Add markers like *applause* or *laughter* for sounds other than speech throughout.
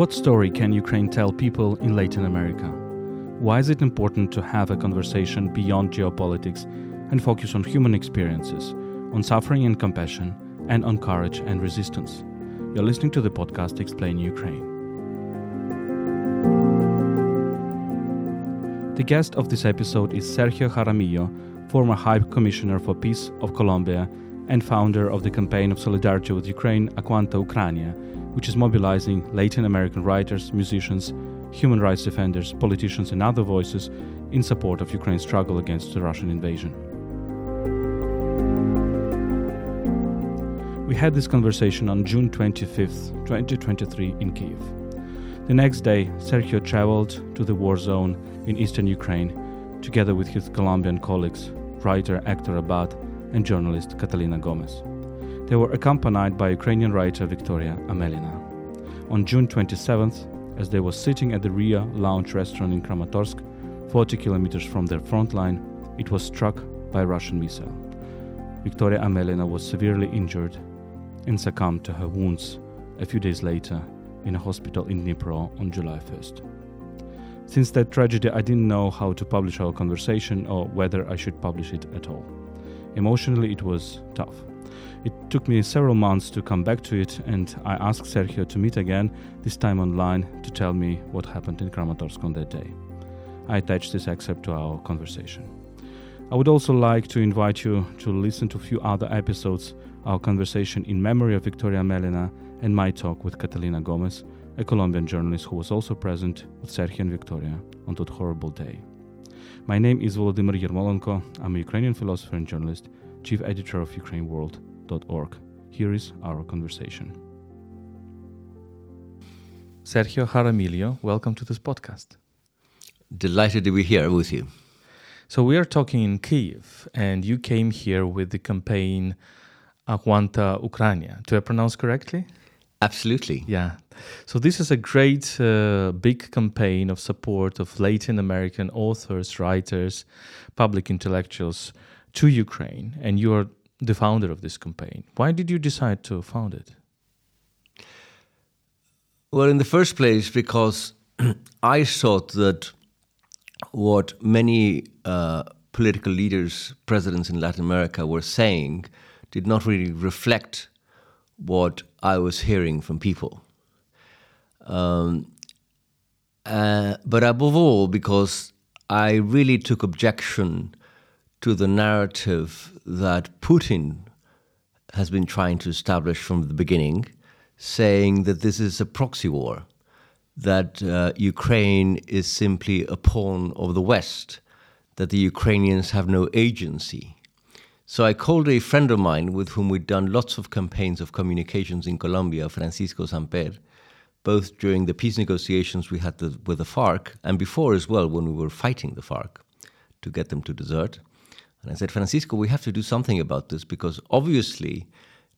What story can Ukraine tell people in Latin America? Why is it important to have a conversation beyond geopolitics and focus on human experiences, on suffering and compassion, and on courage and resistance? You're listening to the podcast Explain Ukraine. The guest of this episode is Sergio Jaramillo, former High Commissioner for Peace of Colombia and founder of the campaign of solidarity with Ukraine, Aguanta Ucrania, which is mobilizing Latin American writers, musicians, human rights defenders, politicians, and other voices in support of Ukraine's struggle against the Russian invasion. We had this conversation on June 25th, 2023, in Kiev. The next day, Sergio traveled to the war zone in eastern Ukraine together with his Colombian colleagues, writer Hector Abad and journalist Catalina Gomez. They were accompanied by Ukrainian writer Victoria Amelina. On June 27th, as they were sitting at the Ria Lounge restaurant in Kramatorsk, 40 kilometers from their front line, it was struck by a Russian missile. Victoria Amelina was severely injured and succumbed to her wounds a few days later in a hospital in Dnipro on July 1st. Since that tragedy, I didn't know how to publish our conversation or whether I should publish it at all. Emotionally, it was tough. It took me several months to come back to it, and I asked Sergio to meet again, this time online, to tell me what happened in Kramatorsk on that day. I attached this excerpt to our conversation. I would also like to invite you to listen to a few other episodes, our conversation in memory of Victoria Amelina and my talk with Catalina Gomez, a Colombian journalist who was also present with Sergio and Victoria on that horrible day. My name is Volodymyr Yermolenko. I'm a Ukrainian philosopher and journalist, chief editor of UkraineWorld.org. Here is our conversation. Sergio Jaramillo, welcome to this podcast. Delighted to be here with you. So we are talking in Kiev, and you came here with the campaign Aguanta Ucrania. Do I pronounce correctly? Absolutely. Yeah. So this is a great uh, big campaign of support of Latin American authors, writers, public intellectuals to Ukraine, and you are the founder of this campaign. Why did you decide to found it? Well, in the first place, because *clears throat* I thought that what many uh, political leaders, presidents in Latin America were saying did not really reflect what I was hearing from people. Um, uh, but above all, because I really took objection to the narrative that Putin has been trying to establish from the beginning, saying that this is a proxy war, that uh, Ukraine is simply a pawn of the West, that the Ukrainians have no agency. So I called a friend of mine with whom we'd done lots of campaigns of communications in Colombia, Francisco Samper, both during the peace negotiations we had the, with the FARC and before as well when we were fighting the FARC to get them to desert. And I said, Francisco, we have to do something about this because obviously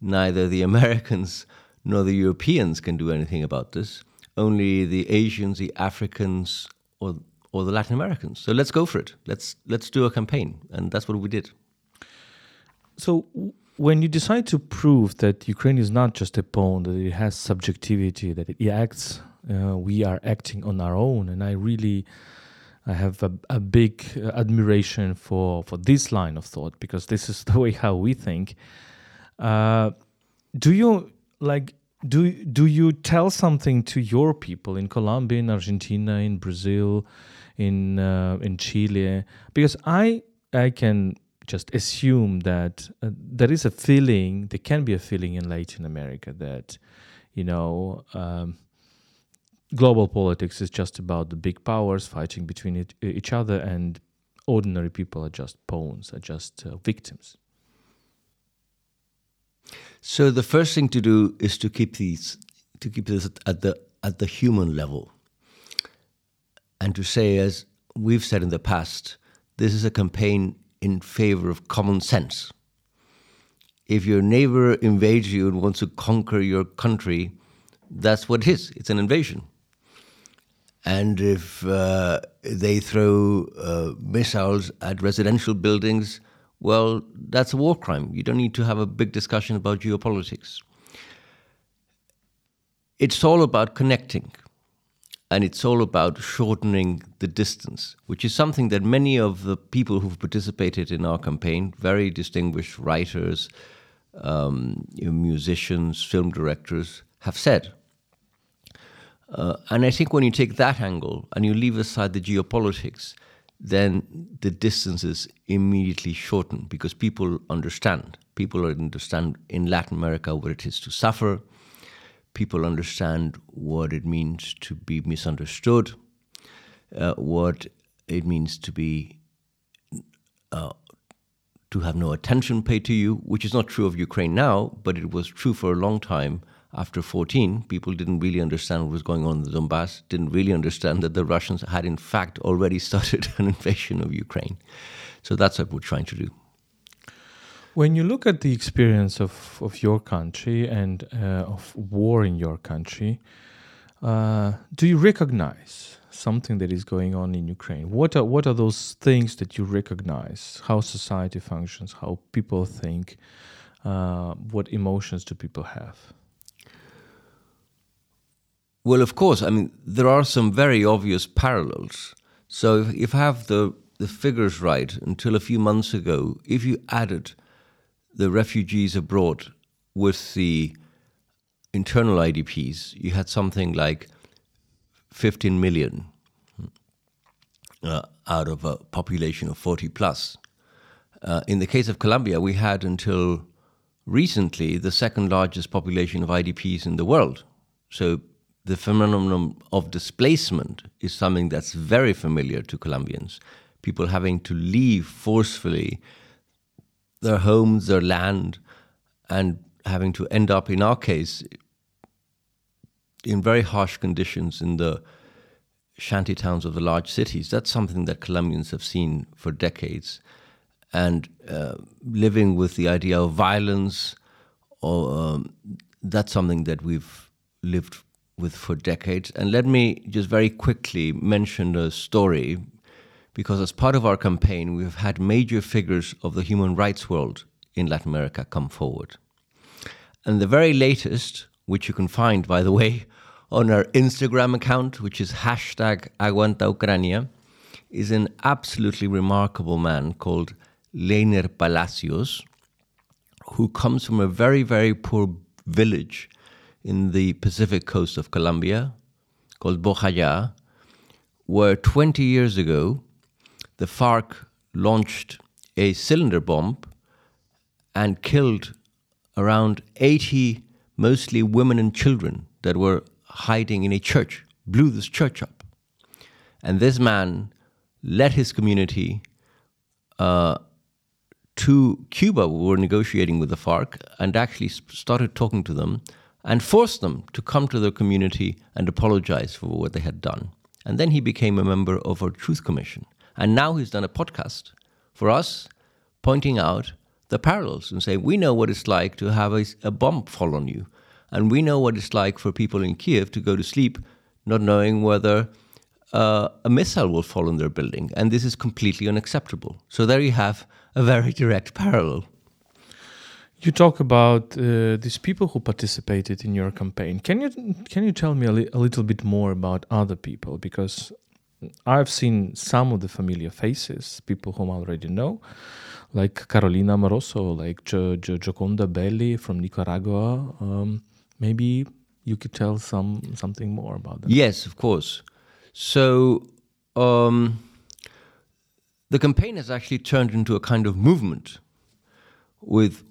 neither the *laughs* Americans nor the Europeans can do anything about this. Only the Asians, the Africans, or or the Latin Americans. So let's go for it. Let's let's do a campaign, and that's what we did. So when you decide to prove that Ukraine is not just a pawn, that it has subjectivity, that it acts, uh, we are acting on our own, and I really. I have a, a big uh, admiration for, for this line of thought because this is *laughs* the way how we think. Uh, do you like do do you tell something to your people in Colombia, in Argentina, in Brazil, in uh, in Chile? Because I I can just assume that uh, there is a feeling, there can be a feeling in Latin America that, you know, um, global politics is just about the big powers fighting between it, each other, and ordinary people are just pawns, are just uh, victims. So the first thing to do is to keep these, to keep this at the at the human level, and to say, as we've said in the past, this is a campaign in favor of common sense. If your neighbor invades you and wants to conquer your country, that's what it is. It's an invasion. And if uh, they throw uh, missiles at residential buildings, well, that's a war crime. You don't need to have a big discussion about geopolitics. It's all about connecting. and it's all about shortening the distance, which is something that many of the people who've participated in our campaign, very distinguished writers, um, musicians, film directors, have said. Uh, and I think when you take that angle and you leave aside the geopolitics, then the distances immediately shorten because people understand. People understand in Latin America what it is to suffer. People understand what it means to be misunderstood, uh, what it means to be uh, to have no attention paid to you, which is not true of Ukraine now, but it was true for a long time after 14, people didn't really understand what was going on in the Donbass, didn't really understand that the Russians had, in fact, already *laughs* started an invasion of Ukraine. So that's what we're trying to do. When you look at the experience of, of your country and uh, of war in your country, uh, do you recognize something that is going on in Ukraine? What are, what are those things that you recognize? How society functions, how people think, uh, what emotions do people have? Well, of course. I mean, there are some very obvious parallels. So, if, I have the, the figures right, until a few months ago, if you added the refugees abroad with the internal IDPs, you had something like 15 million uh, out of a population of 40 plus. Uh, in the case of Colombia, we had until recently the second largest population of IDPs in the world. So the phenomenon of displacement is something that's very familiar to Colombians. People having to leave forcefully their homes, their land, and having to end up, in our case, in very harsh conditions in the shanty towns of the large cities. That's something that Colombians have seen for decades. And uh, living with the idea of violence, or um, that's something that we've lived with for decades. And let me just very quickly mention a story because, as part of our campaign, we've had major figures of the human rights world in Latin America come forward. And the very latest, which you can find, by the way, *laughs* on our Instagram account, which is hashtag Aguanta Ucrania, is an absolutely remarkable man called Leiner Palacios, who comes from a very, very poor village in the Pacific coast of Colombia called Bojaya, where 20 years ago the FARC launched a cylinder bomb and killed around 80 mostly women and children that were hiding in a church, blew this church up. And this man led his community uh, to Cuba, we were negotiating with the FARC, and actually started talking to them and forced them to come to their community and apologize for what they had done. And then he became a member of our Truth Commission. And now he's done a podcast for us, pointing out the parallels and saying, we know what it's like to have a, a bomb fall on you. And we know what it's like for people in Kiev to go to sleep not knowing whether uh, a missile will fall on their building. And this is completely unacceptable. So there you have a very direct parallel. You talk about uh, these people who participated in your campaign. Can you can you tell me a, li- a, little bit more about other people? Because I've seen some of the familiar faces, people whom I already know, like Carolina Amoroso, like jo- jo- Gioconda Belli from Nicaragua. Um, maybe you could tell some something more about them. Yes, of course. So. Um, the campaign has actually turned into a kind of movement with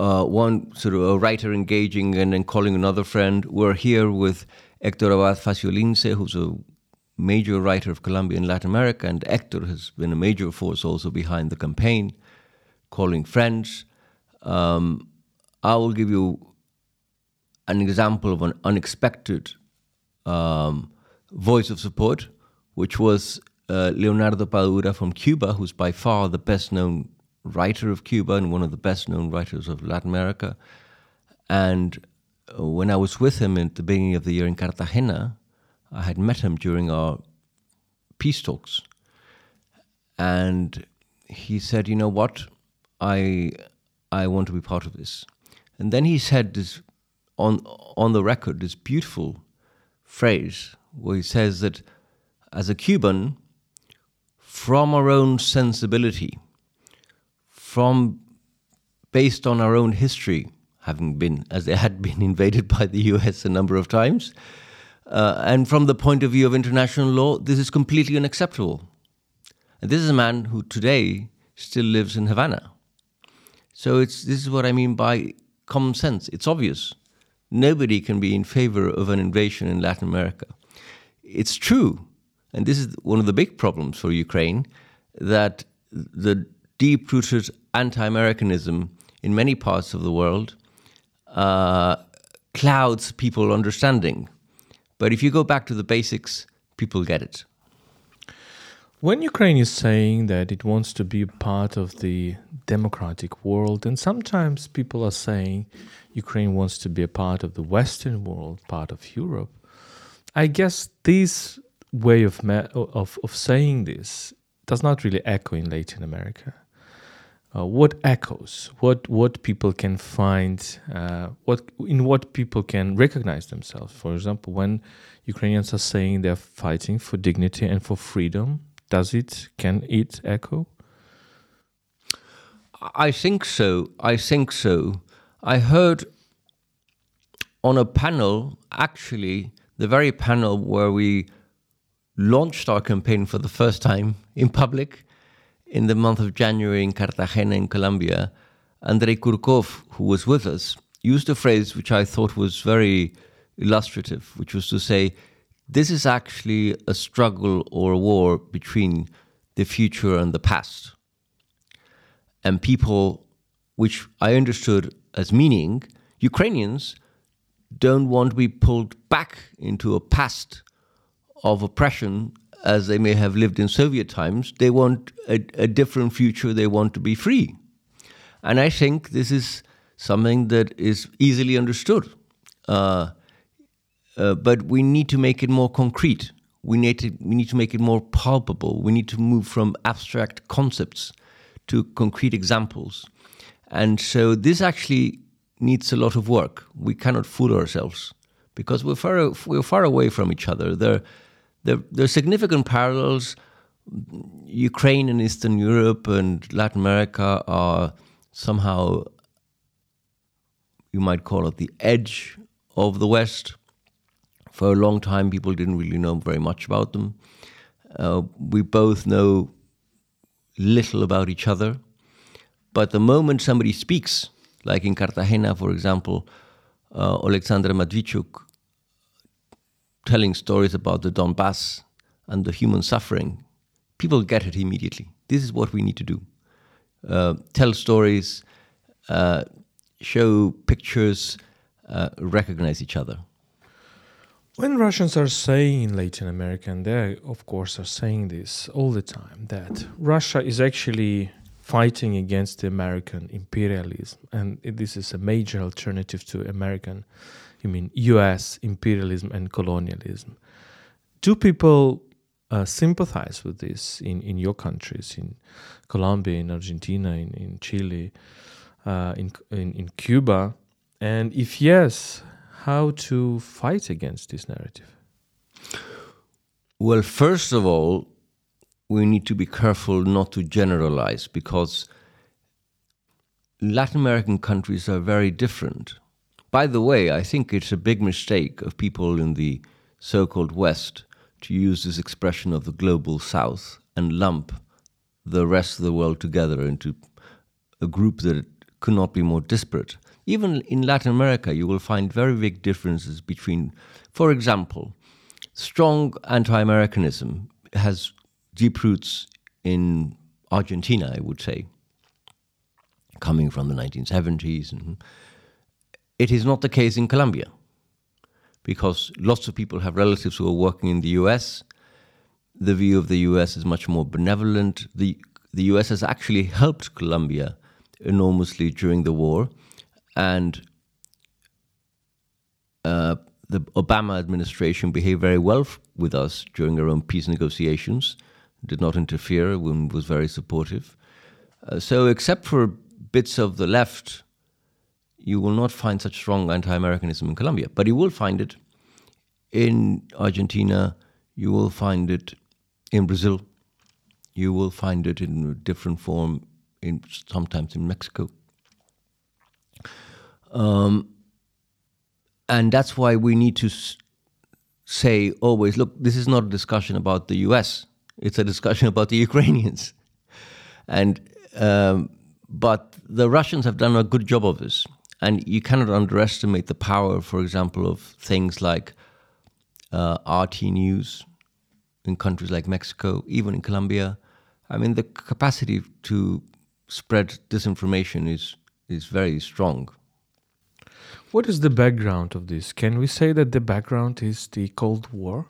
uh, one sort of a writer engaging and then calling another friend. We're here with Hector Abad Faciolince, who's a major writer of Colombia and Latin America, and Hector has been a major force also behind the campaign, calling friends. Um, I will give you an example of an unexpected um, voice of support, which was uh, Leonardo Padura from Cuba, who's by far the best known writer of Cuba and one of the best known writers of Latin America. And uh, when I was with him at the beginning of the year in Cartagena, I had met him during our peace talks. And he said, You know what? I, I want to be part of this. And then he said this on, on the record, this beautiful phrase where he says that as a Cuban, from our own sensibility, from based on our own history, having been, as they had been *laughs* invaded by the US a number of times, uh, and from the point of view of international law, this is completely unacceptable. And this is a man who today still lives in Havana. So it's, this is what I mean by common sense. It's obvious. Nobody can be in favor of an invasion in Latin America. It's true, and this is one of the big problems for Ukraine, that the deep rooted anti Americanism in many parts of the world uh, clouds people understanding. But if you go back to the basics, people get it. When Ukraine is saying that it wants to be part of the democratic world, and sometimes people are saying Ukraine wants to be a part of the Western world, part of Europe, I guess this way of, of, of saying this does not really echo in Latin America. Uh, what echoes, what what people can find, uh, what in what people can recognize themselves. For example, when Ukrainians are saying they're fighting for dignity and for freedom, does it can it echo? I think so. I think so. I heard on a panel, actually, the very panel where we launched our campaign for the first time in public in the month of January in Cartagena in Colombia, Andrei Kurkov, who was with us, used a phrase which I thought was very illustrative, which was to say, this is actually a struggle or a war between the future and the past. And people, which I understood as meaning, Ukrainians don't want to be pulled back into a past of oppression as they may have lived in Soviet times. They want a, a different future, they want to be free. And I think this is something that is easily understood. Uh, uh, but we need to make it more concrete. We need to we need to make it more palpable. We need to move from abstract concepts to concrete examples. And so this actually needs a lot of work. We cannot fool ourselves because we're far we're far away from each other. There there, there are significant parallels. Ukraine and Eastern Europe and Latin America are somehow you might call it the edge of the West. For a long time, people didn't really know very much about them. Uh, we both know little about each other. But the moment somebody speaks, like in Cartagena, for example, uh, Alexandra Matviichuk telling stories about the Donbass and the human suffering, people get it immediately. This is what we need to do uh, tell stories, uh, show pictures, uh, recognize each other. When Russians are saying in Latin America, and they of course are saying this all the time, that Russia is actually fighting against the American imperialism, and this is a major alternative to American, you mean U.S. imperialism and colonialism. Do people uh, sympathize with this in, in your countries, in Colombia, in Argentina, in, in Chile, uh, in, in, in Cuba? And if yes, how to fight against this narrative? Well, first of all, we need to be careful not to generalize because Latin American countries are very different. By the way, I think it's a big mistake of people in the so called West to use this expression of the global South and lump the rest of the world together into a group that could not be more disparate. Even in Latin America, you will find very big differences between, for example, strong anti Americanism has deep roots in Argentina, I would say, coming from the 1970s. And it is not the case in Colombia because lots of people have relatives who are working in the US. The view of the US is much more benevolent. The, the US has actually helped Colombia enormously during the war. And uh, the Obama administration behaved very well with us during our own peace negotiations, did not interfere, was very supportive. Uh, so, except for bits of the left, you will not find such strong anti Americanism in Colombia, but you will find it in Argentina, you will find it in Brazil, you will find it in a different form in sometimes in Mexico. Um, and that's why we need to say always, look, this is not a discussion about the U.S. It's a discussion *laughs* about the Ukrainians, and um, but the Russians have done a good job of this, and you cannot underestimate the power, for example, of things like uh, RT News in countries like Mexico, even in Colombia. I mean, the capacity to spread disinformation is is very strong. What is the background of this? Can we say that the background is the Cold War,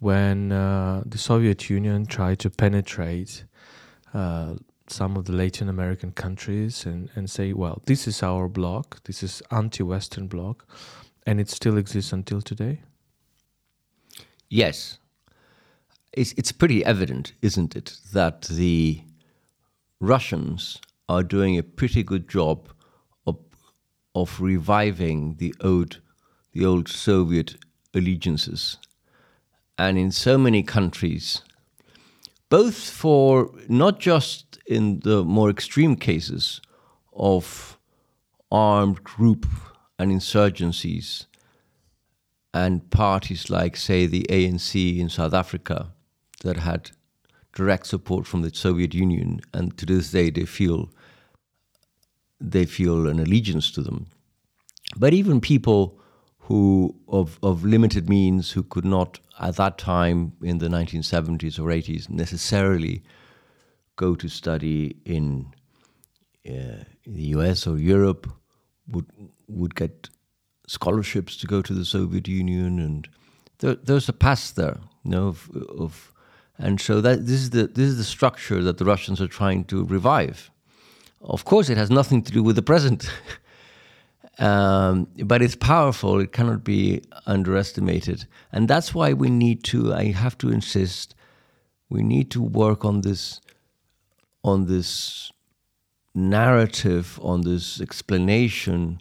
when uh, the Soviet Union tried to penetrate uh, some of the Latin American countries and, and say, well, this is our bloc, this is anti-Western bloc, and it still exists until today? Yes. It's, it's pretty evident, isn't it, that the Russians are doing a pretty good job of, of reviving the old, the old Soviet allegiances. And in so many countries, both for not just in the more extreme cases of armed group and insurgencies and parties like, say, the ANC in South Africa that had direct support from the Soviet Union, and to this day they feel they feel an allegiance to them. But even people who of, of limited means who could not at that time in the 1970s or 80s necessarily go to study in, uh, the US or Europe would would get scholarships to go to the Soviet Union and there, there's a past there you know of, of and so that this is the this is the structure that the Russians are trying to revive. Of course, it has nothing to do with the present, *laughs* um, but it's powerful. It cannot be underestimated, and that's why we need to. I have to insist. We need to work on this, on this narrative, on this explanation,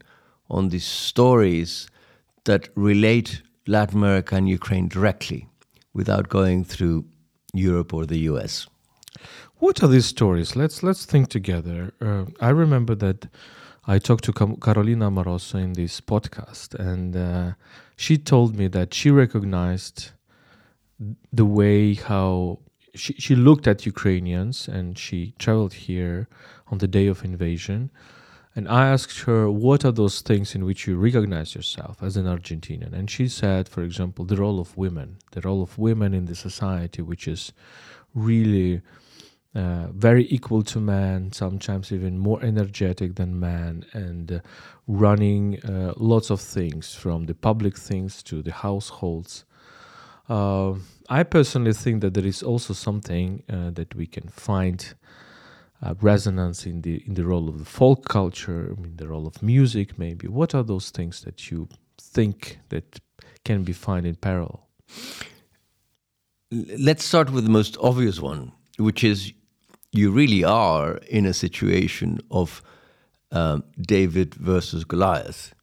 on these stories that relate Latin America and Ukraine directly, without going through Europe or the US. What are these stories? Let's let's think together. Uh, I remember that I talked to Carolina Amoroso in this podcast, and uh, she told me that she recognized the way how she, she looked at Ukrainians and she traveled here on the day of invasion. And I asked her, what are those things in which you recognize yourself as an Argentinian? And she said, for example, the role of women, the role of women in the society, which is really uh, very equal to men, sometimes even more energetic than men, and uh, running uh, lots of things from the public things to the households. Uh, I personally think that there is also something uh, that we can find uh, resonance in the in the role of the folk culture, in the role of music, maybe. What are those things that you think that can be found in parallel? Let's start with the most obvious one, which is you really are in a situation of um, David versus Goliath.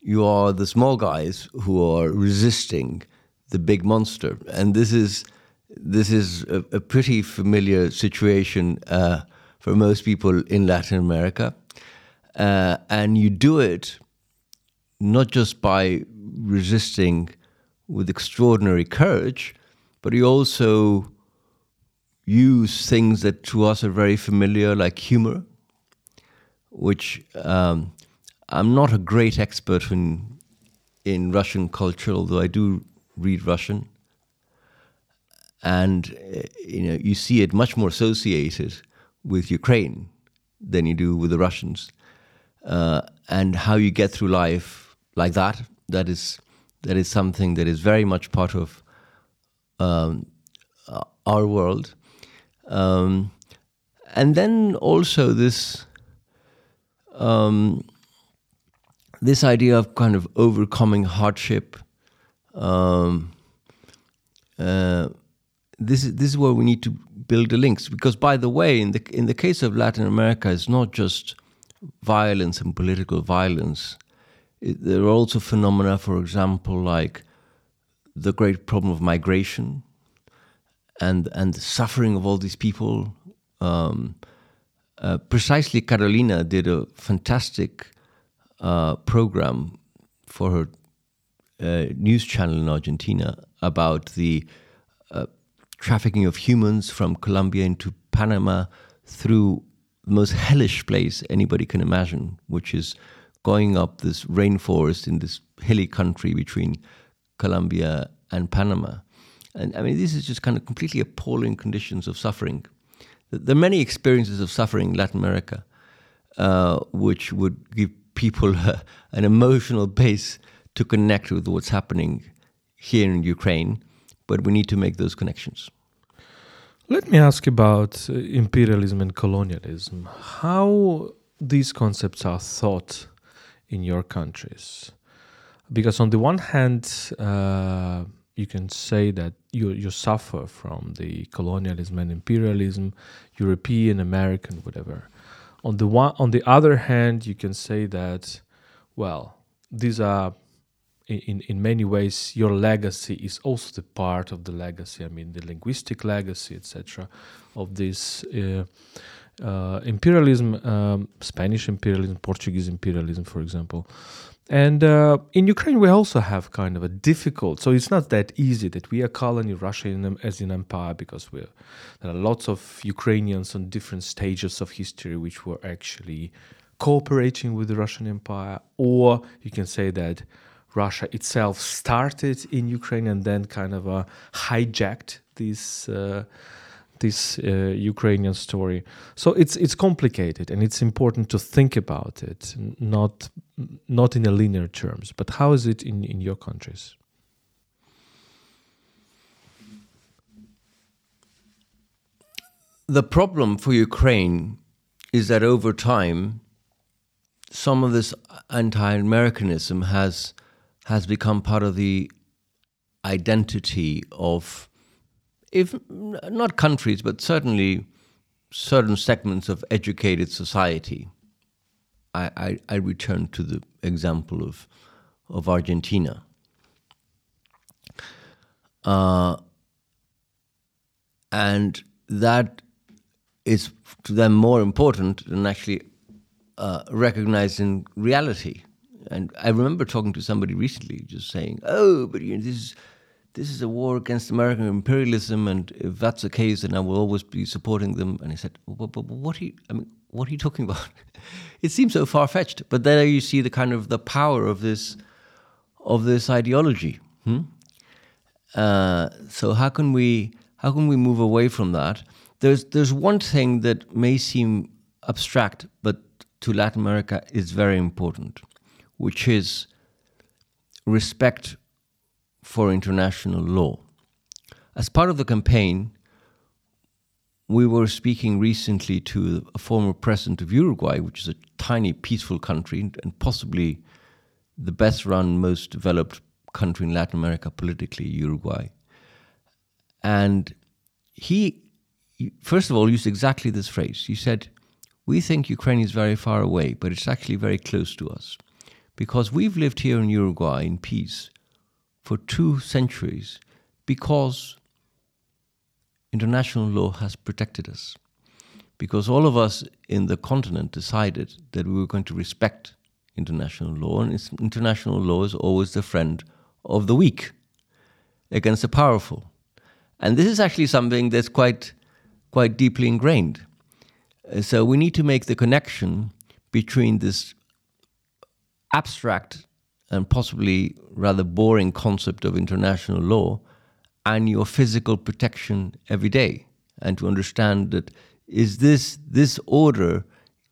You are the small guys who are resisting the big monster, and this is this is a, a pretty familiar situation uh, for most people in Latin America. Uh, and you do it not just by resisting with extraordinary courage, but you also use things that to us are very familiar, like humor, which um, I'm not a great expert in in Russian culture, although I do read Russian, and uh, you know you see it much more associated with Ukraine than you do with the Russians. Uh, and how you get through life like that, that is, that is something that is very much part of um, our world. Um, and then also this um, this idea of kind of overcoming hardship. Um, uh, this is this is where we need to build the links. Because, by the way, in the in the case of Latin America, it's not just violence and political violence. It, there are also phenomena, for example, like the great problem of migration and and the suffering of all these people. Um, uh, precisely, Carolina did a fantastic uh, program for her uh, news channel in Argentina about the uh, trafficking of humans from Colombia into Panama through the most hellish place anybody can imagine, which is going up this rainforest in this hilly country between Colombia and Panama. And I mean, this is just kind of completely appalling conditions of suffering. There are many experiences of suffering in Latin America, uh, which would give people *laughs* an emotional base to connect with what's happening here in Ukraine, but we need to make those connections. Let me ask about uh, imperialism and colonialism. How these concepts are thought in your countries? Because on the one hand, uh, you can say that you you suffer from the colonialism and imperialism, European, American, whatever. On the one, on the other hand, you can say that, well, these are in, in many ways your legacy is also the part of the legacy i mean the linguistic legacy etc of this uh, uh, imperialism um, spanish imperialism portuguese imperialism for example and uh, in Ukraine, we also have kind of a difficult. So it's not that easy that we are calling Russia in, as an empire because there are lots of Ukrainians on different stages of history which were actually cooperating with the Russian Empire, or you can say that Russia itself started in Ukraine and then kind of uh, hijacked this uh, this uh, Ukrainian story. So it's it's complicated and it's important to think about it, not not in a linear terms. But how is it in in your countries? The problem for Ukraine is that over time, some of this anti-Americanism has has become part of the identity of, if not countries, but certainly certain segments of educated society. I, I, I return to the example of, of Argentina. Uh, and that is to them more important than actually uh, recognizing reality and I remember talking to somebody recently, just saying, "Oh, but you know, this is this is a war against American imperialism, and if that's the case, then I will always be supporting them." And he said, "But, but what are you? I mean, what are you talking about? *laughs* it seems so far fetched." But there you see the kind of the power of this of this ideology. Hmm? Uh, so how can we how can we move away from that? There's there's one thing that may seem abstract, but to Latin America is very important which is respect for international law. As part of the campaign, we were speaking recently to a former president of Uruguay, which is a tiny, peaceful country and possibly the best run, most developed country in Latin America politically, Uruguay. And he, first of all, used exactly this phrase. He said, We think Ukraine is very far away, but it's actually very close to us because we've lived here in Uruguay in peace for two centuries because international law has protected us. Because all of us in the continent decided that we were going to respect international law, and international law is always the friend of the weak against the powerful. And this is actually something that's quite, quite deeply ingrained. Uh, so we need to make the connection between this abstract and possibly rather boring concept of international law and your physical protection every day and to understand that is this this order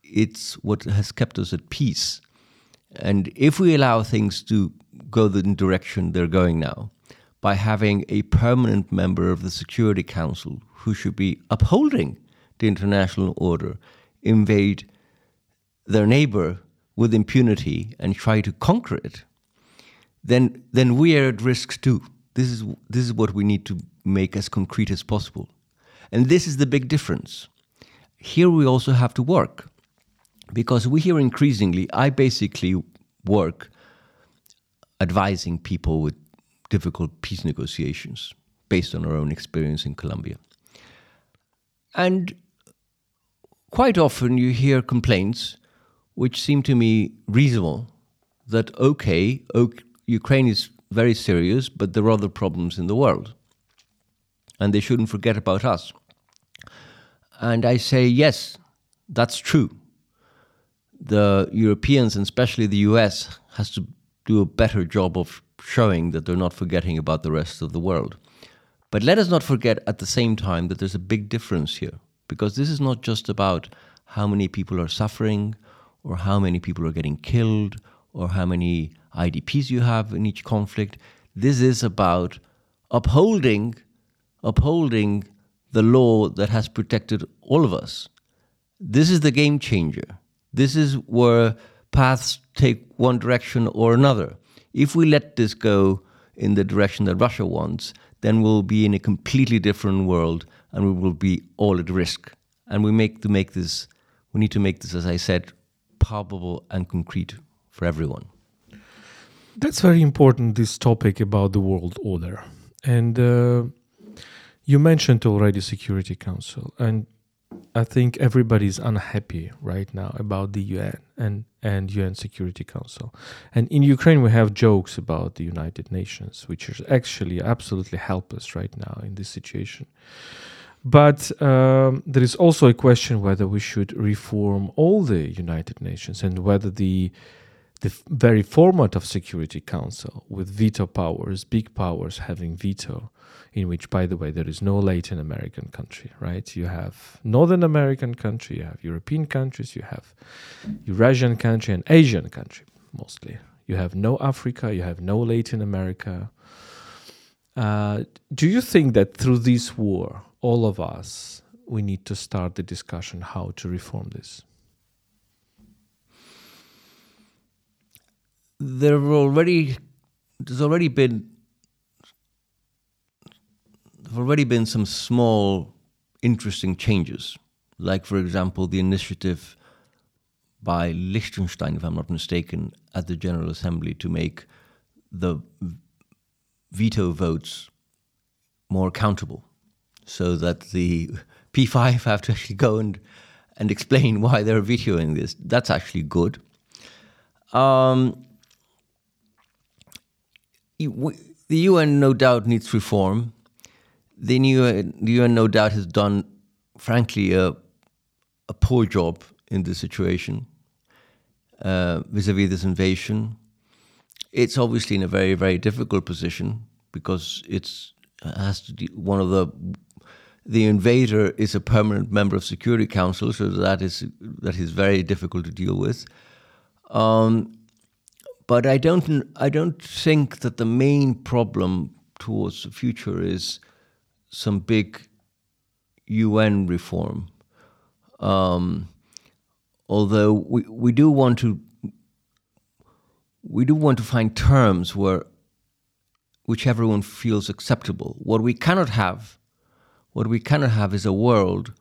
it's what has kept us at peace. And if we allow things to go the direction they're going now by having a permanent member of the security council who should be upholding the international order invade their neighbor with impunity and try to conquer it, then then we are at risk too. This is this is what we need to make as concrete as possible. And this is the big difference. Here we also have to work. Because we hear increasingly, I basically work advising people with difficult peace negotiations based on our own experience in Colombia. And quite often you hear complaints which seem to me reasonable that, okay, okay, Ukraine is very serious, but there are other problems in the world. And they shouldn't forget about us. And I say, yes, that's true. The Europeans, and especially the US, has to do a better job of showing that they're not forgetting about the rest of the world. But let us not forget at the same time that there's a big difference here, because this is not just about how many people are suffering, or how many people are getting killed, or how many IDPs you have in each conflict. This is about upholding, upholding the law that has protected all of us. This is the game changer. This is where paths take one direction or another. If we let this go in the direction that Russia wants, then we'll be in a completely different world and we will be all at risk. And we make to make this we need to make this, as I said, palpable and concrete for everyone. That's very important, this topic about the world order. And uh, you mentioned already Security Council, and I think everybody's unhappy right now about the UN and, and UN Security Council. And in Ukraine, we have jokes about the United Nations, which is actually absolutely helpless right now in this situation. But um, there is also a question whether we should reform all the United Nations and whether the the very format of Security Council with veto powers, big powers having veto, in which, by the way, there is no Latin American country, right? You have Northern American country, you have European countries, you have Eurasian country and Asian country mostly. You have no Africa, you have no Latin America. Uh, do you think that through this war, all of us, we need to start the discussion how to reform this? There have already there's already been there have already been some small interesting changes, like for example the initiative by Liechtenstein, if I'm not mistaken, at the General Assembly to make the veto votes more accountable so that the *laughs* P5 have to actually go and, and explain *laughs* why they're vetoing this. That's actually good. Um, the UN no doubt needs reform. The UN, the UN no doubt has done, frankly, a, a poor job in this situation uh, vis-a-vis this invasion. It's obviously in a very, very difficult position because it's has to be one of the the invader is a permanent member of Security Council, so that is that is very difficult to deal with. Um, but I don't I don't think that the main problem towards the future is some big UN reform. Um, although we, we do want to we do want to find terms where which everyone feels acceptable. What we cannot have what we cannot have is a world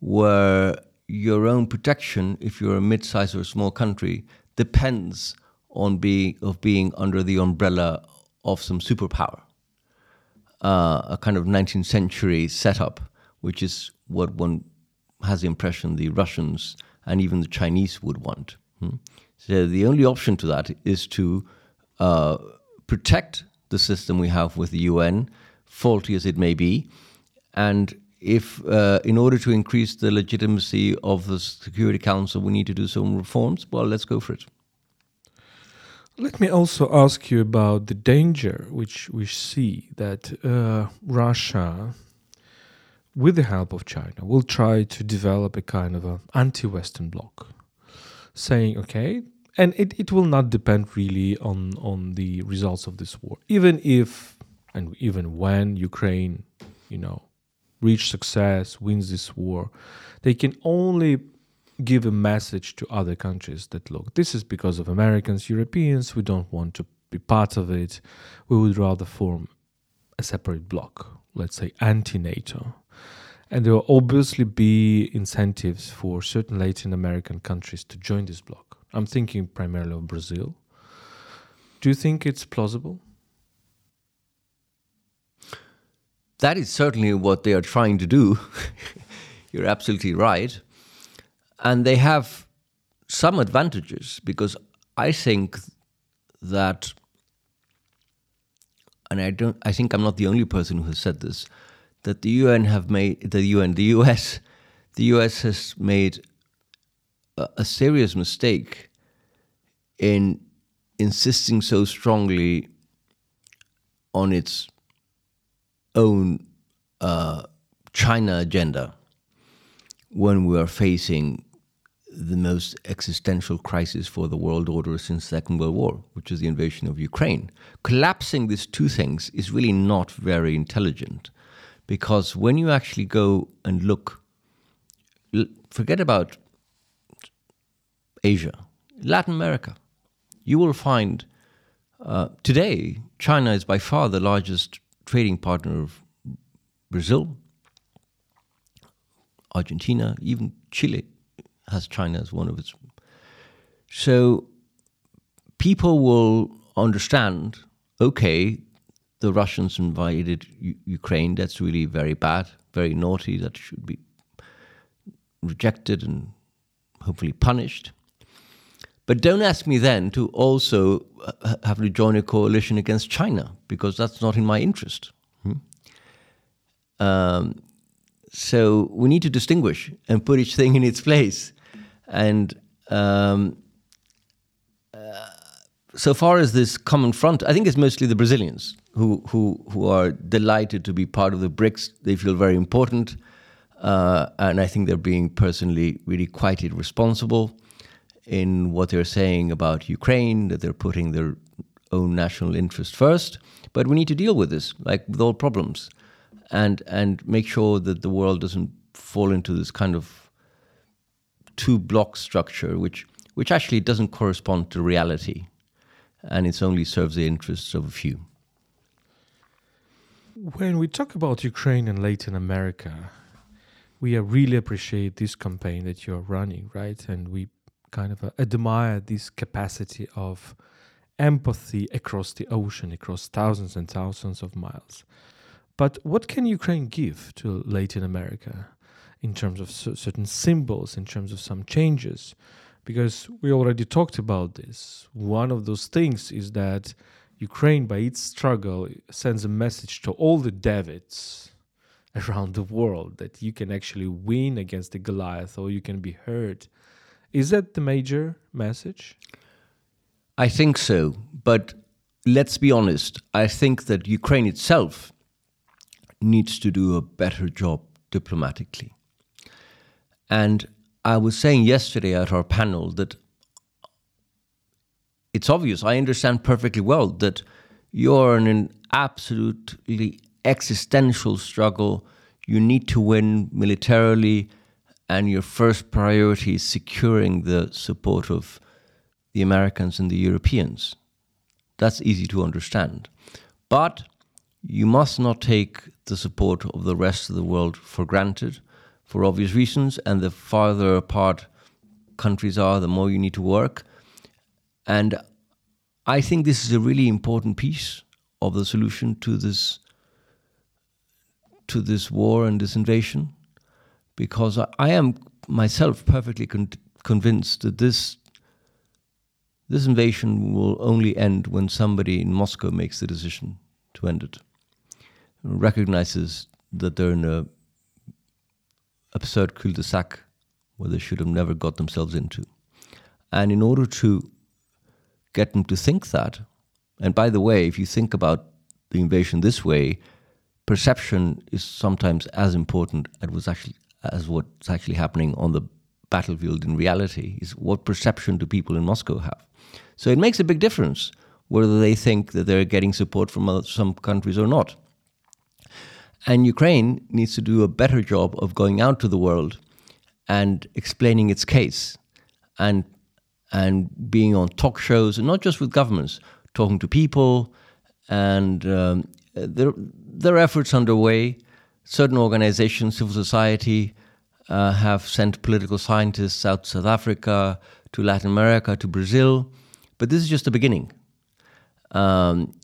where your own protection, if you're a mid-sized or a small country, depends on of being under the umbrella of some superpower, uh, a kind of 19th century setup, which is what one has the impression the Russians and even the Chinese would want. Hmm? So the only option to that is to uh, protect the system we have with the UN, faulty as it may be, and if, uh, in order to increase the legitimacy of the Security Council, we need to do some reforms, well, let's go for it. Let me also ask you about the danger which we see that uh, Russia, with the help of China, will try to develop a kind of an anti-Western bloc, saying, okay, and it, it will not depend really on, on the results of this war, even if and even when Ukraine, you know, reach success, wins this war, they can only give a message to other countries that look, this is because of Americans, Europeans, we don't want to be part of it. We would rather form a separate bloc, let's say anti NATO. And there will obviously be incentives for certain Latin American countries to join this bloc. I'm thinking primarily of Brazil. Do you think it's plausible? that is certainly what they are trying to do. *laughs* You're absolutely right. And they have some advantages because I think that and I don't I think I'm not the only person who has said this that the UN have made the UN the US the US has made a, a serious mistake in insisting so strongly on its own uh, China agenda when we are facing the most existential crisis for the world order since the Second World War, which is the invasion of Ukraine. Collapsing these two things is really not very intelligent, because when you actually go and look, forget about Asia, Latin America, you will find uh, today China is by far the largest trading partner of Brazil, Argentina, even Chile has China as one of its. So people will understand okay, the Russians invaded U- Ukraine, that's really very bad, very naughty, that should be rejected and hopefully punished. But don't ask me then to also uh, have to join a coalition against China, because that's not in my interest. Hmm? Um, so we need to distinguish and put each thing in its place. And um, uh, so far as this common front, I think it's mostly the Brazilians who, who, who are delighted to be part of the BRICS. They feel very important. Uh, and I think they're being personally really quite irresponsible in what they're saying about Ukraine, that they're putting their own national interest first. But we need to deal with this, like with all problems, and and make sure that the world doesn't fall into this kind of two block structure, which which actually doesn't correspond to reality, and it only serves the interests of a few. When we talk about Ukraine and Latin America, we really appreciate this campaign that you're running, right? And we kind of uh, admire this capacity of empathy across the ocean, across thousands and thousands of miles. But what can Ukraine give to Latin America? In terms of certain symbols, in terms of some changes, because we already talked about this. One of those things is that Ukraine, by its struggle, sends a message to all the Davids *laughs* around the world that you can actually win against the Goliath or you can be heard. Is that the major message? I think so. But let's be honest. I think that Ukraine itself needs to do a better job diplomatically. And I was saying yesterday at our panel that it's obvious, I understand perfectly well that you're in an absolutely existential struggle. You need to win militarily, and your first priority is securing the support of the Americans and the Europeans. That's easy to understand. But you must not take the support of the rest of the world for granted for obvious reasons. And the farther apart countries are, the more you need to work. And I think this is a really important piece of the solution to this to this war and this invasion, because I, I am myself perfectly con- convinced that this this invasion will only end when somebody in Moscow makes the decision to end it, recognizes that they're in a absurd cul-de-sac where they should have never got themselves into. And in order to get them to think that, and by the way, if you think about the invasion this way, perception is sometimes as important as was actually as what's actually happening on the battlefield in reality is what perception do people in Moscow have. So it makes a big difference whether they think that they're getting support from some countries or not. And Ukraine needs to do a better job of going out to the world and explaining its case and and being on talk shows and not just with governments, talking to people. And um, there, there are efforts underway. Certain organizations, civil society, uh, have sent political scientists out to South Africa, to Latin America, to Brazil. But this is just the beginning. Um,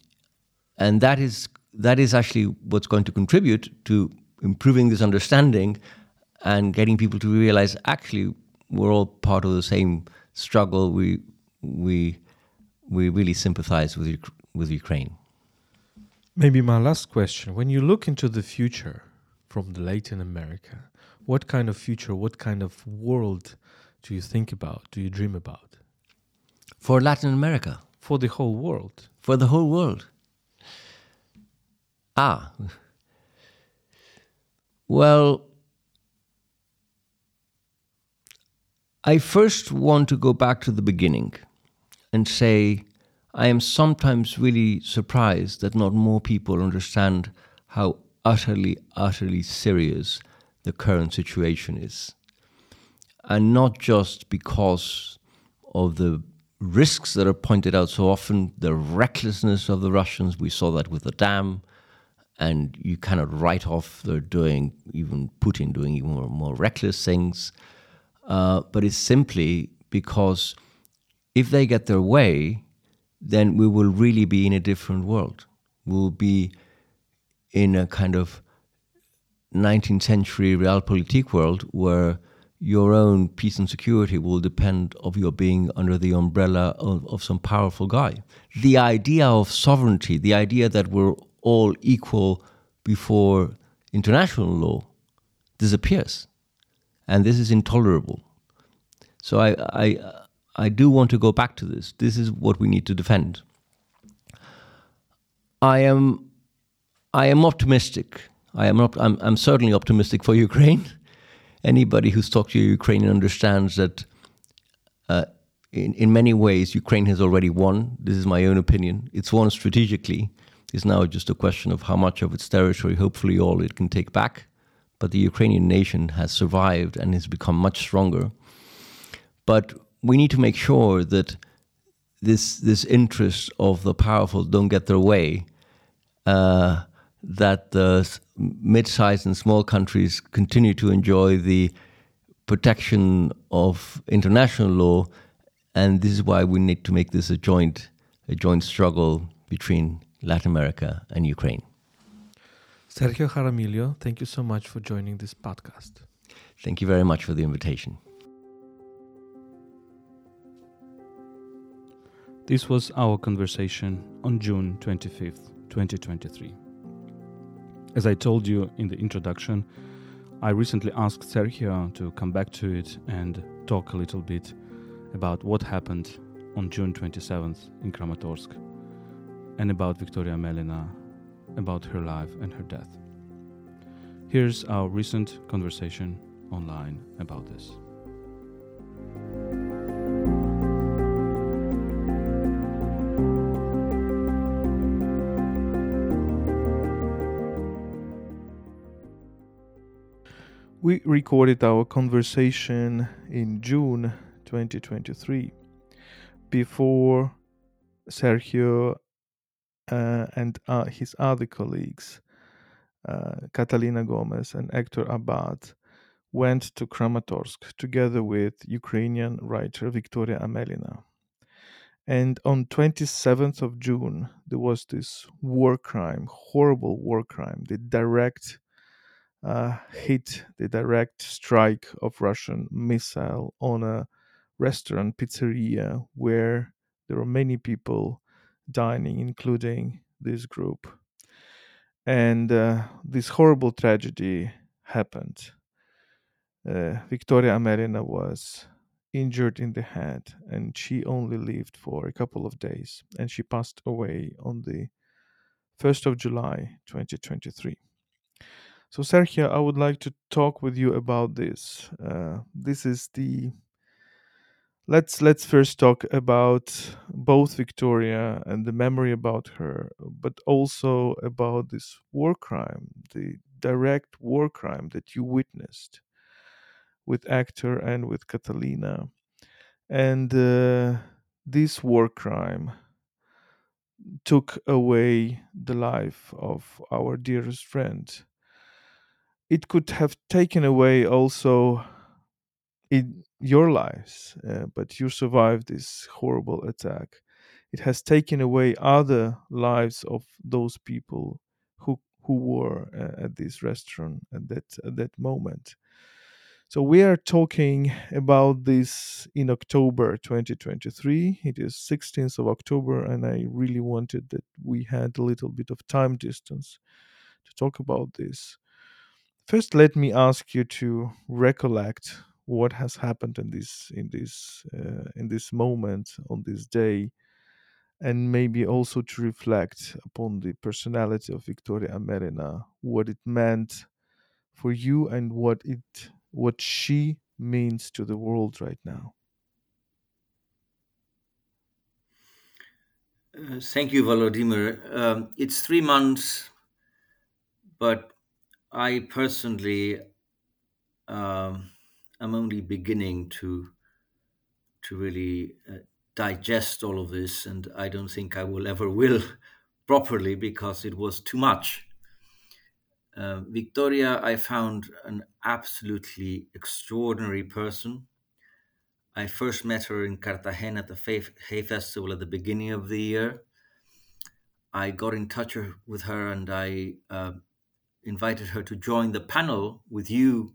and that is that is actually what's going to contribute to improving this understanding and getting people to realize actually we're all part of the same struggle. We we we really sympathize with with Ukraine. Maybe my last question: When you look into the future from the Latin America, what kind of future, what kind of world do you think about? Do you dream about? For Latin America? For the whole world. For the whole world. Ah. Well, I first want to go back to the beginning and say I am sometimes really surprised that not more people understand how utterly, utterly serious the current situation is. And not just because of the risks that are pointed out so often, the recklessness of the Russians, we saw that with the dam, and you cannot write off they're doing, even Putin doing even more, more reckless things. Uh, but it's simply because if they get their way, then we will really be in a different world. We'll be in a kind of 19th century realpolitik world where your own peace and security will depend of your being under the umbrella of, of some powerful guy. The idea of sovereignty, the idea that we're all equal before international law disappears and this is intolerable. So I, I, I do want to go back to this. This is what we need to defend. I am, I am optimistic. I am not. I'm, I'm certainly optimistic for *laughs* Ukraine. Anybody who's talked to Ukrainian understands that. Uh, in, in many ways, Ukraine has already won. This is my own opinion. It's won strategically. It's now just a question of how much of its territory, hopefully all, it can take back but the Ukrainian nation has survived and has become much stronger. But we need to make sure that this this interest of the powerful don't get their way. Uh, that the mid-sized and small countries continue to enjoy the protection of international law, and this is why we need to make this a joint a joint struggle between Latin America and Ukraine. Sergio Jaramillo, thank you so much for joining this podcast. Thank you very much for the invitation. This was our conversation on June 25th, 2023. As I told you in the introduction, I recently asked Sergio to come back to it and talk a little bit about what happened on June 27th in Kramatorsk and about Victoria Amelina, about her life and her death. Here's our recent conversation online about this. We recorded our conversation in June 2023 before Sergio and uh, his other colleagues, uh, Catalina Gomez and Hector Abad, went to Kramatorsk together with Ukrainian writer Victoria Amelina. And on 27th of June, there was this war crime, horrible war crime, the direct uh, hit, the direct strike of Russian missile on a restaurant pizzeria where there were many people dining, including this group. And uh, this horrible tragedy happened. Uh, Victoria Amelina was injured in the head and she only lived for a couple of days and she passed away on the 1st of July 2023. So, Sergio, I would like to talk with you about this. Uh, this is the let's let's first talk about both Victoria and the memory about her, but also about this war crime, the direct war crime that you witnessed with Hector and with Catalina, and uh, this war crime took away the life of our dearest friend. It could have taken away also in your lives, uh, but you survived this horrible attack. It has taken away other lives of those people who who were uh, at this restaurant at that at that moment. So we are talking about this in October 2023. It is 16th of October, and I really wanted that we had a little bit of time distance to talk about this. First, let me ask you to recollect what has happened in this in this uh, in this moment on this day, and maybe also to reflect upon the personality of Victoria Amelina, what it meant for you, and what it what she means to the world right now. Uh, thank you, Volodymyr. Um, it's three months, but I personally um, am only beginning to to really uh, digest all of this, and I don't think I will ever will *laughs* properly because it was too much. Uh, Victoria, I found an absolutely extraordinary person. I first met her in Cartagena at the Hay Festival at the beginning of the year. I got in touch with her and I uh, invited her to join the panel with you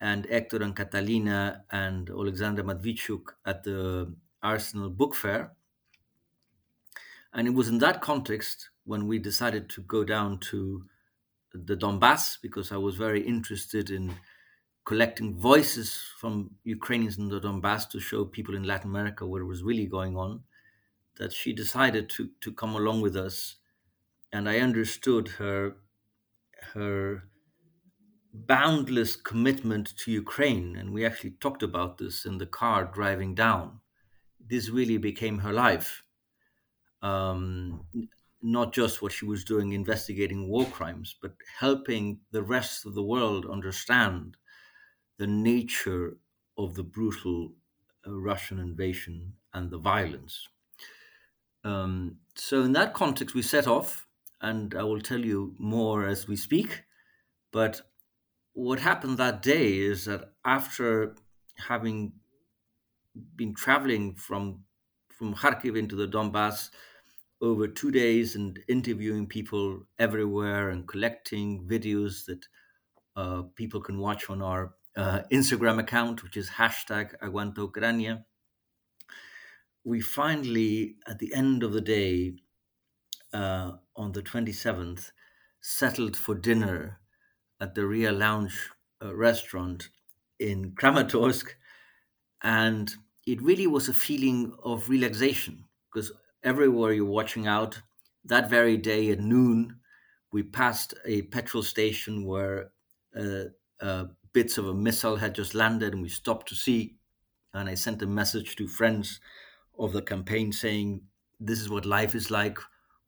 and Hector and Catalina and Alexander Matviichuk at the Arsenal Book Fair. And it was in that context when we decided to go down to the Donbass because I was very interested in collecting voices from Ukrainians in the Donbass to show people in Latin America what was really going on. That she decided to, to come along with us. And I understood her her boundless commitment to Ukraine. And we actually talked about this in the car driving down. This really became her life. Um, not just what she was doing investigating war crimes, but helping the rest of the world understand the nature of the brutal uh, Russian invasion and the violence. Um, so, in that context, we set off and I will tell you more as we speak. But what happened that day is that after having been traveling from from Kharkiv into the Donbass over two days and interviewing people everywhere and collecting videos that uh, people can watch on our uh, Instagram account, which is hashtag Aguanta Ucrania. We finally, at the end of the day, uh, on the 27th, settled for dinner at the Ria Lounge uh, restaurant in Kramatorsk. And it really was a feeling of relaxation because everywhere you're watching out, that very day at noon, we passed a petrol station where uh, uh, bits of a missile had just landed and we stopped to see. And I sent a message to friends of the campaign saying, This is what life is like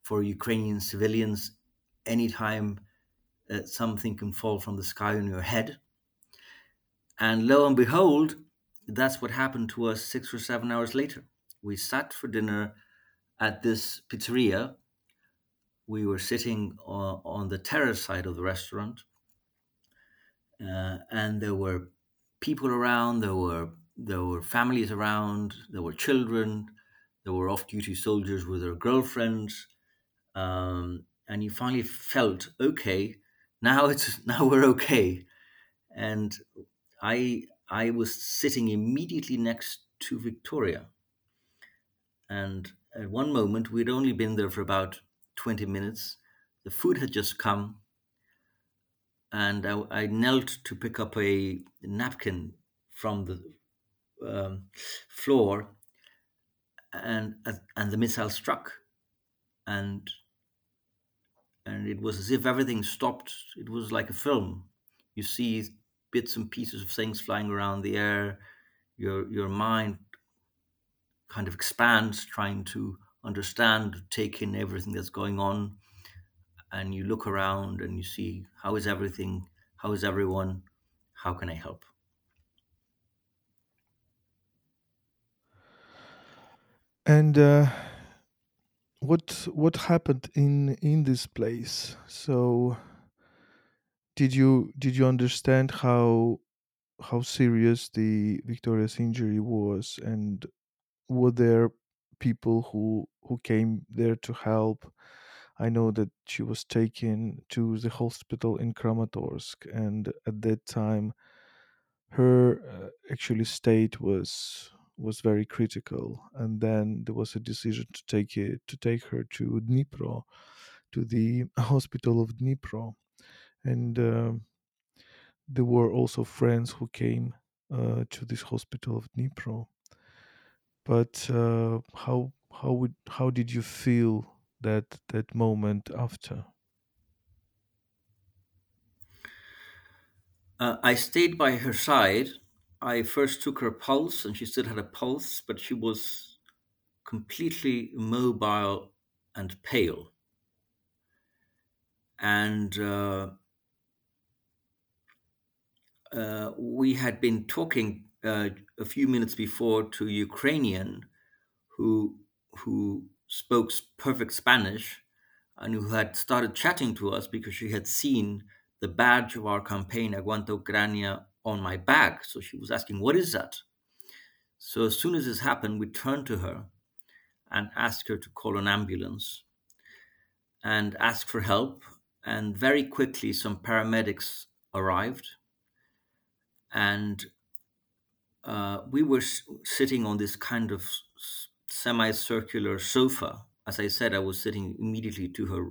for Ukrainian civilians anytime uh, something can fall from the sky on your head. And lo and behold, that's what happened to us six or seven hours later. We sat for dinner at this pizzeria. We were sitting on, on the terrace side of the restaurant, uh, and there were people around. There were there were families around. There were children. There were off-duty soldiers with their girlfriends um, and you finally felt okay. Now it's *laughs* now we're okay, and I I was sitting immediately next to Victoria, and at one moment we'd only been there for about twenty minutes. The food had just come, and I, I knelt to pick up a napkin from the um, floor, and and the missile struck, and and it was as if everything stopped. It was like a film. You see bits and pieces of things flying around the air. Your your mind kind of expands, trying to understand, take in everything that's going on, and you look around and you see how is everything, how is everyone, how can I help? And uh, what what happened in in this place? So did you did you understand how how serious the victoria's injury was? And were there people who who came there to help? I know that she was taken to the hospital in Kramatorsk, and at that time, her uh, actually state was was very critical. And then there was a decision to take it to take her to Dnipro, to the *laughs* hospital of Dnipro, and uh, there were also friends who came uh, to this hospital of Dnipro. But uh, how how would how did you feel that that moment after? Uh, I stayed by her side. I first took her pulse, and she still had a pulse, but she was completely mobile and pale. And uh, uh, we had been talking uh, a few minutes before to Ukrainian, who who spoke perfect Spanish, and who had started chatting to us because she had seen the badge of our campaign Aguanta Ucrania on my back. So she was asking, "What is that?" So as soon as this happened, we turned to her and asked her to call an ambulance and ask for help. And very quickly, some paramedics arrived and uh, we were s- sitting on this kind of s- semicircular sofa. As I said, I was sitting immediately to her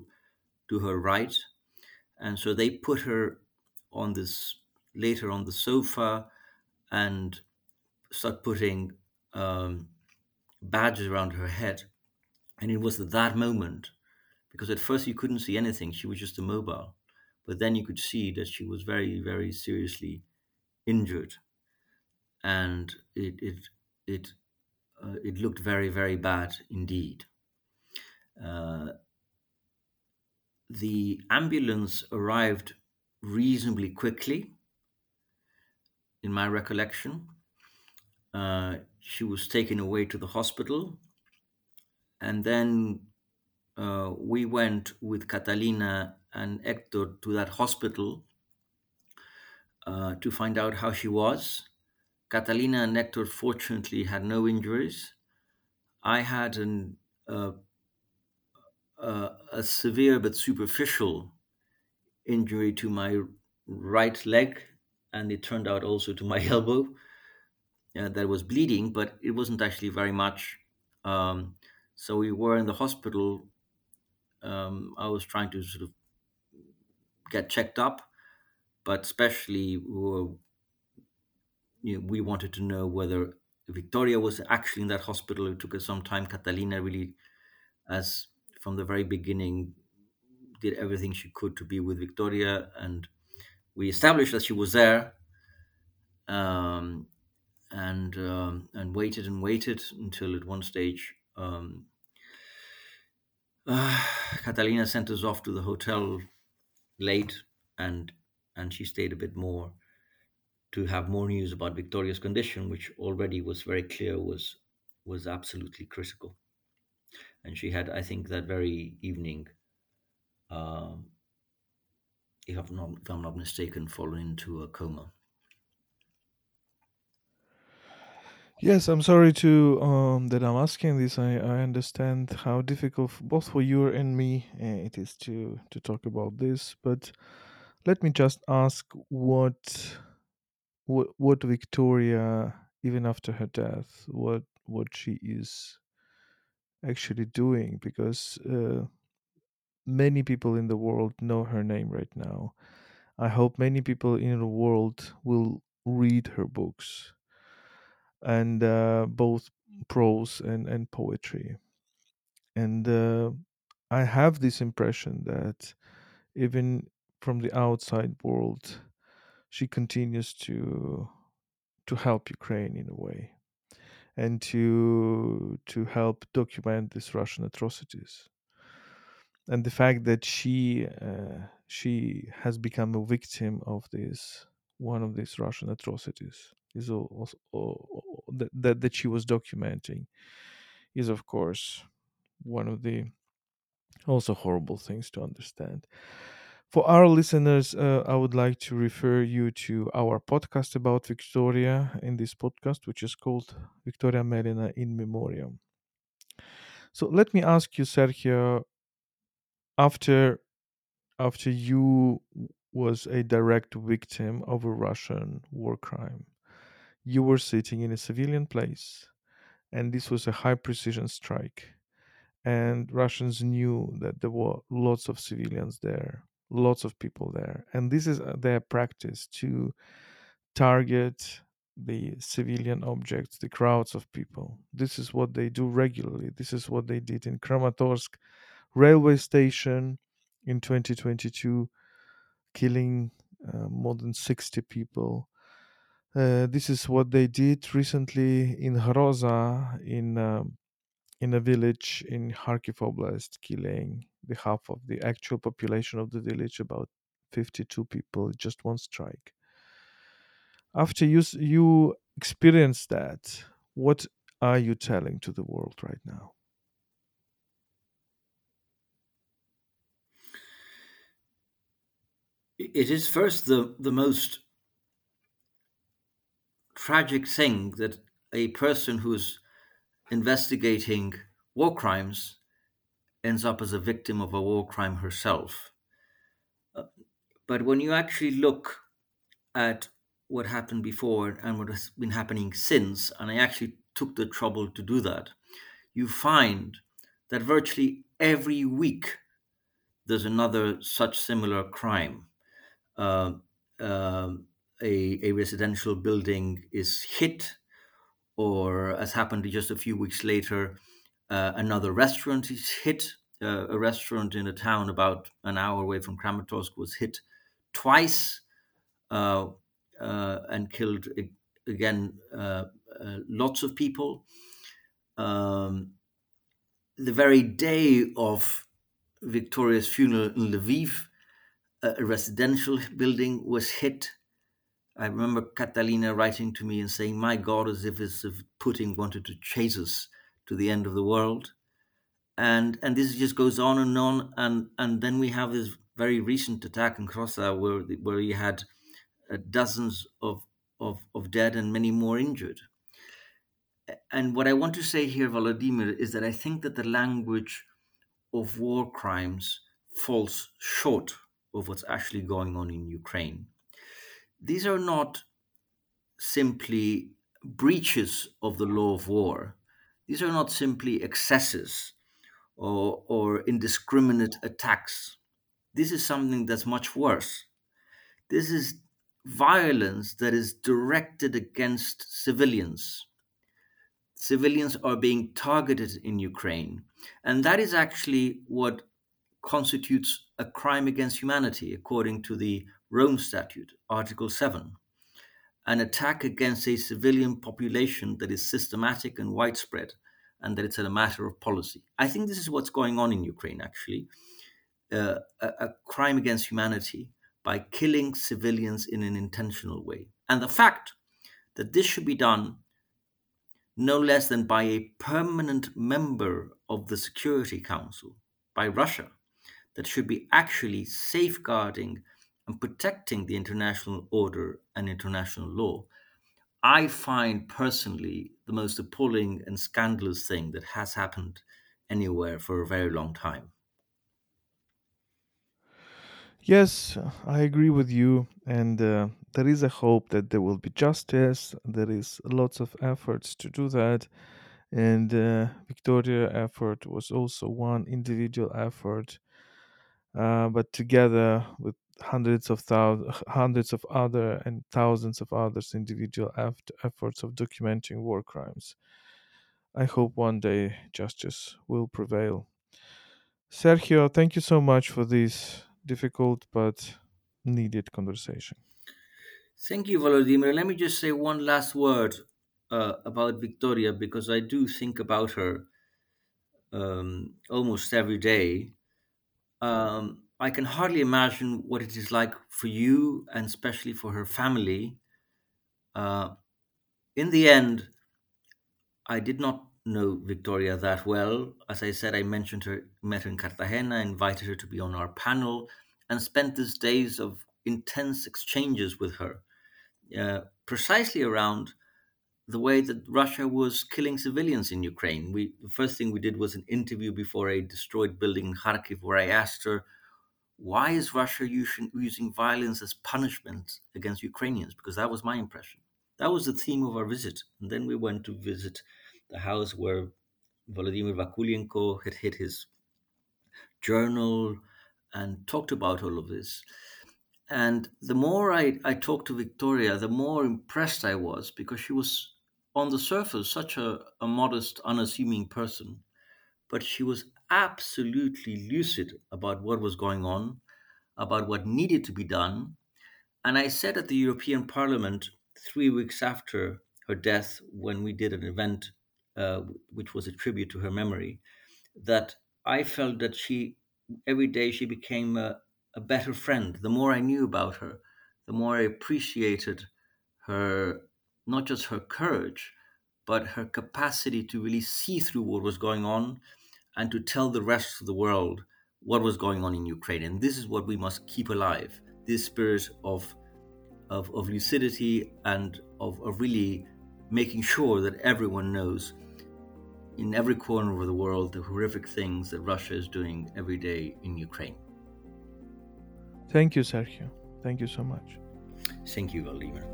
to her right, and so they put her on this later on the sofa and start putting um, badges around her head. And it was at that moment, because at first you couldn't see anything; she was just immobile, but then you could see that she was very, very seriously injured and it it it uh, it looked very very bad indeed. Uh, the ambulance arrived reasonably quickly, in my recollection. Uh, she was taken away to the hospital, and then uh, we went with Catalina and Hector to that hospital uh, to find out how she was. Catalina and Hector fortunately had no injuries. I had an uh, a severe but superficial injury to my right leg, and it turned out also to my *laughs* elbow uh, that was bleeding, but it wasn't actually very much. Um, so we were in the hospital. Um, I was trying to sort of get checked up, but especially we, were, you know, we wanted to know whether Victoria was actually in that hospital. It took us some time. Catalina really, as from the very beginning, did everything she could to be with Victoria, and we established that she was there, um, and um, and waited and waited until at one stage um, uh, *sighs* Catalina sent us off to the hotel late, and and she stayed a bit more to have more news about Victoria's condition, which already was very clear was was absolutely critical. And she had, I think, that very evening, um, if, I'm not, if I'm not mistaken, fallen into a coma. Yes, I'm sorry to um, that I'm asking this. I, I understand how difficult both for you and me uh, it is to to talk about this. But let me just ask what what Victoria, even after her death, what what she is actually doing, because uh, many people in the world know her name right now. I hope many people in the world will read her books and uh, both prose and, and poetry. And uh, I have this impression that even from the outside world, she continues to to help Ukraine in a way, and to to help document these Russian atrocities. And the fact that she uh, she has become a victim of this one of these Russian atrocities is also, that, that that she was documenting is of course one of the also horrible things to understand. For our listeners, uh, I would like to refer you to our podcast about Victoria in this podcast, which is called Victoria Amelina in Memoriam. So let me ask you, Sergio, after after you was a direct victim of a Russian war crime. You were sitting in a civilian place, and this was a high precision strike. And Russians knew that there were lots of civilians there, lots of people there. And this is uh, their practice to target the civilian objects, the crowds of people. This is what they do regularly. This is what they did in Kramatorsk railway station in 2022, killing uh, more than 60 people. Uh, this is what they did recently in Hroza, in um, in a village in Kharkiv Oblast, killing the half of the actual population of the village, about 52 people, just one strike. After you you experience that, what are you telling to the world right now? It is first the, the most tragic thing that a person who's investigating war crimes ends up as a victim of a war crime herself. Uh, but when you actually look at what happened before and what has been happening since, and I actually took the trouble to do that, you find that virtually every week there's another such similar crime. Uh, a, a residential building is hit, or as happened just a few weeks later, uh, another restaurant is hit. Uh, a restaurant in a town about an hour away from Kramatorsk was hit twice uh, and killed again lots of people. Um, the very day of Victoria's funeral in Lviv, a residential building was hit I remember Catalina writing to me and saying, My God, as if as if Putin wanted to chase us to the end of the world. And and this just goes on and on. And and then we have this very recent attack in Hroza where where you had uh, dozens of, of, of dead and many more injured. And what I want to say here, Volodymyr, is that I think that the language of war crimes falls short of what's actually going on in Ukraine these are not simply breaches of the law of war. These are not simply excesses or, or indiscriminate attacks. This is something that's much worse. This is violence that is directed against civilians. Civilians are being targeted in Ukraine. And that is actually what constitutes a crime against humanity, according to the Rome Statute, Article 7, an attack against a civilian population that is systematic and widespread, and that it's a matter of policy. I think this is what's going on in Ukraine, actually. Uh, a, a crime against humanity by killing civilians in an intentional way. And the fact that this should be done no less than by a permanent member of the Security Council, by Russia, that should be actually safeguarding and protecting the international order and international law, I find personally the most appalling and scandalous thing that has happened anywhere for a very long time. Yes, I agree with you, and uh, there is a hope that there will be justice. There is lots of efforts to do that, and uh, Victoria effort was also one individual effort, uh, but together with hundreds of thousands, hundreds of other and thousands of others individual efforts of documenting war crimes. I hope one day justice will prevail. Sergio, thank you so much for this difficult but needed conversation. Thank you, Volodymyr. Let me just say one last word uh, about Victoria because I do think about her um, almost every day. Um, I can hardly imagine what it is like for you and especially for her family. Uh, in the end, I did not know Victoria that well. As I said, I mentioned her, met her in Cartagena, invited her to be on our panel, and spent these days of intense exchanges with her, uh, precisely around the way that Russia was killing civilians in Ukraine. We the first thing we did was an interview before a destroyed building in Kharkiv, where I asked her, "Why is Russia using, using violence as punishment against Ukrainians?" Because that was my impression. That was the theme of our visit. And then we went to visit the house where Volodymyr Vakulenko had hid his journal and talked about all of this. And the more I, I talked to Victoria, the more impressed I was because she was, on the surface, such a, a modest, unassuming person. But she was absolutely lucid about what was going on, about what needed to be done. And I said at the European Parliament three weeks after her death, when we did an event uh, which was a tribute to her memory, that I felt that she, every day, she became a, a better friend. The more I knew about her, the more I appreciated her, not just her courage, but her capacity to really see through what was going on and to tell the rest of the world what was going on in Ukraine. And this is what we must keep alive this spirit of, of, of lucidity and of, of really making sure that everyone knows in every corner of the world the horrific things that Russia is doing every day in Ukraine. Thank you, Sergio. Thank you so much. Thank you, Vladimir.